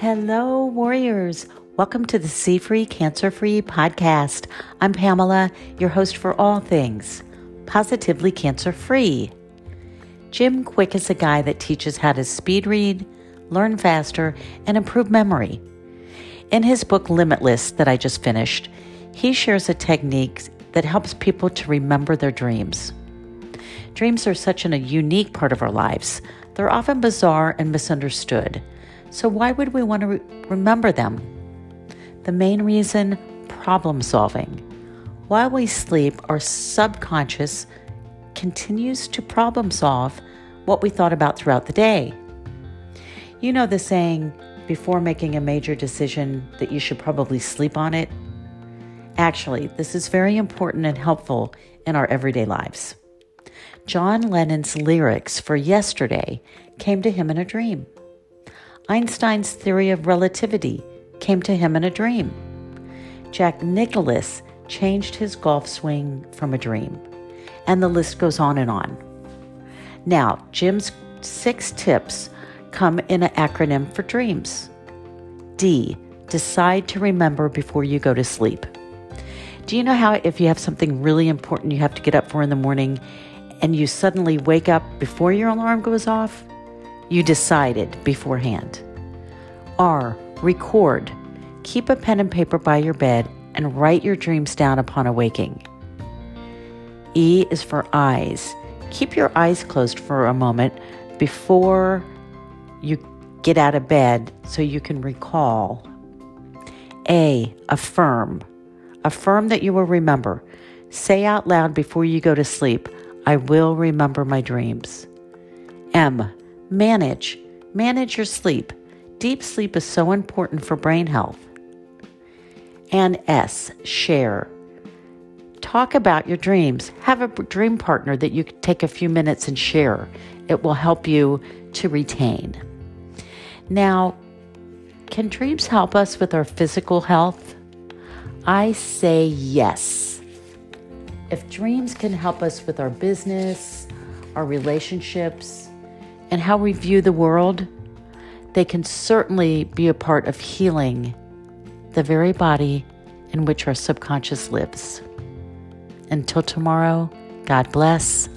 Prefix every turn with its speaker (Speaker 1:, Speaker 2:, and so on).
Speaker 1: Hello, warriors. Welcome to the See Free, Cancer Free podcast. I'm Pamela, your host for all things positively cancer free. Jim Kwik is a guy that teaches how to speed read, learn faster, and improve memory. In his book Limitless, that I just finished, he shares a technique that helps people to remember their dreams. Dreams are such an, a unique part of our lives. They're often bizarre and misunderstood. So, why would we want to re- remember them? The main reason problem solving. While we sleep, our subconscious continues to problem solve what we thought about throughout the day. You know the saying, before making a major decision, that you should probably sleep on it? Actually, this is very important and helpful in our everyday lives. John Lennon's lyrics for Yesterday came to him in a dream. Einstein's theory of relativity came to him in a dream. Jack Nicklaus changed his golf swing from a dream. And the list goes on and on. Now, Jim's six tips come in an acronym for dreams. D, decide to remember before you go to sleep. Do you know how if you have something really important you have to get up for in the morning and you suddenly wake up before your alarm goes off? You decided beforehand. R. Record. Keep a pen and paper by your bed and write your dreams down upon awaking. E is for eyes. Keep your eyes closed for a moment before you get out of bed so you can recall. A. Affirm. Affirm that you will remember. Say out loud before you go to sleep, I will remember my dreams. M. Manage. Manage your sleep. Deep sleep is so important for brain health. And S. Share. Talk about your dreams. Have a dream partner that you take a few minutes and share. It will help you to retain. Now, can dreams help us with our physical health? I say yes. If dreams can help us with our business, our relationships, and how we view the world, they can certainly be a part of healing the very body in which our subconscious lives. Until tomorrow, God bless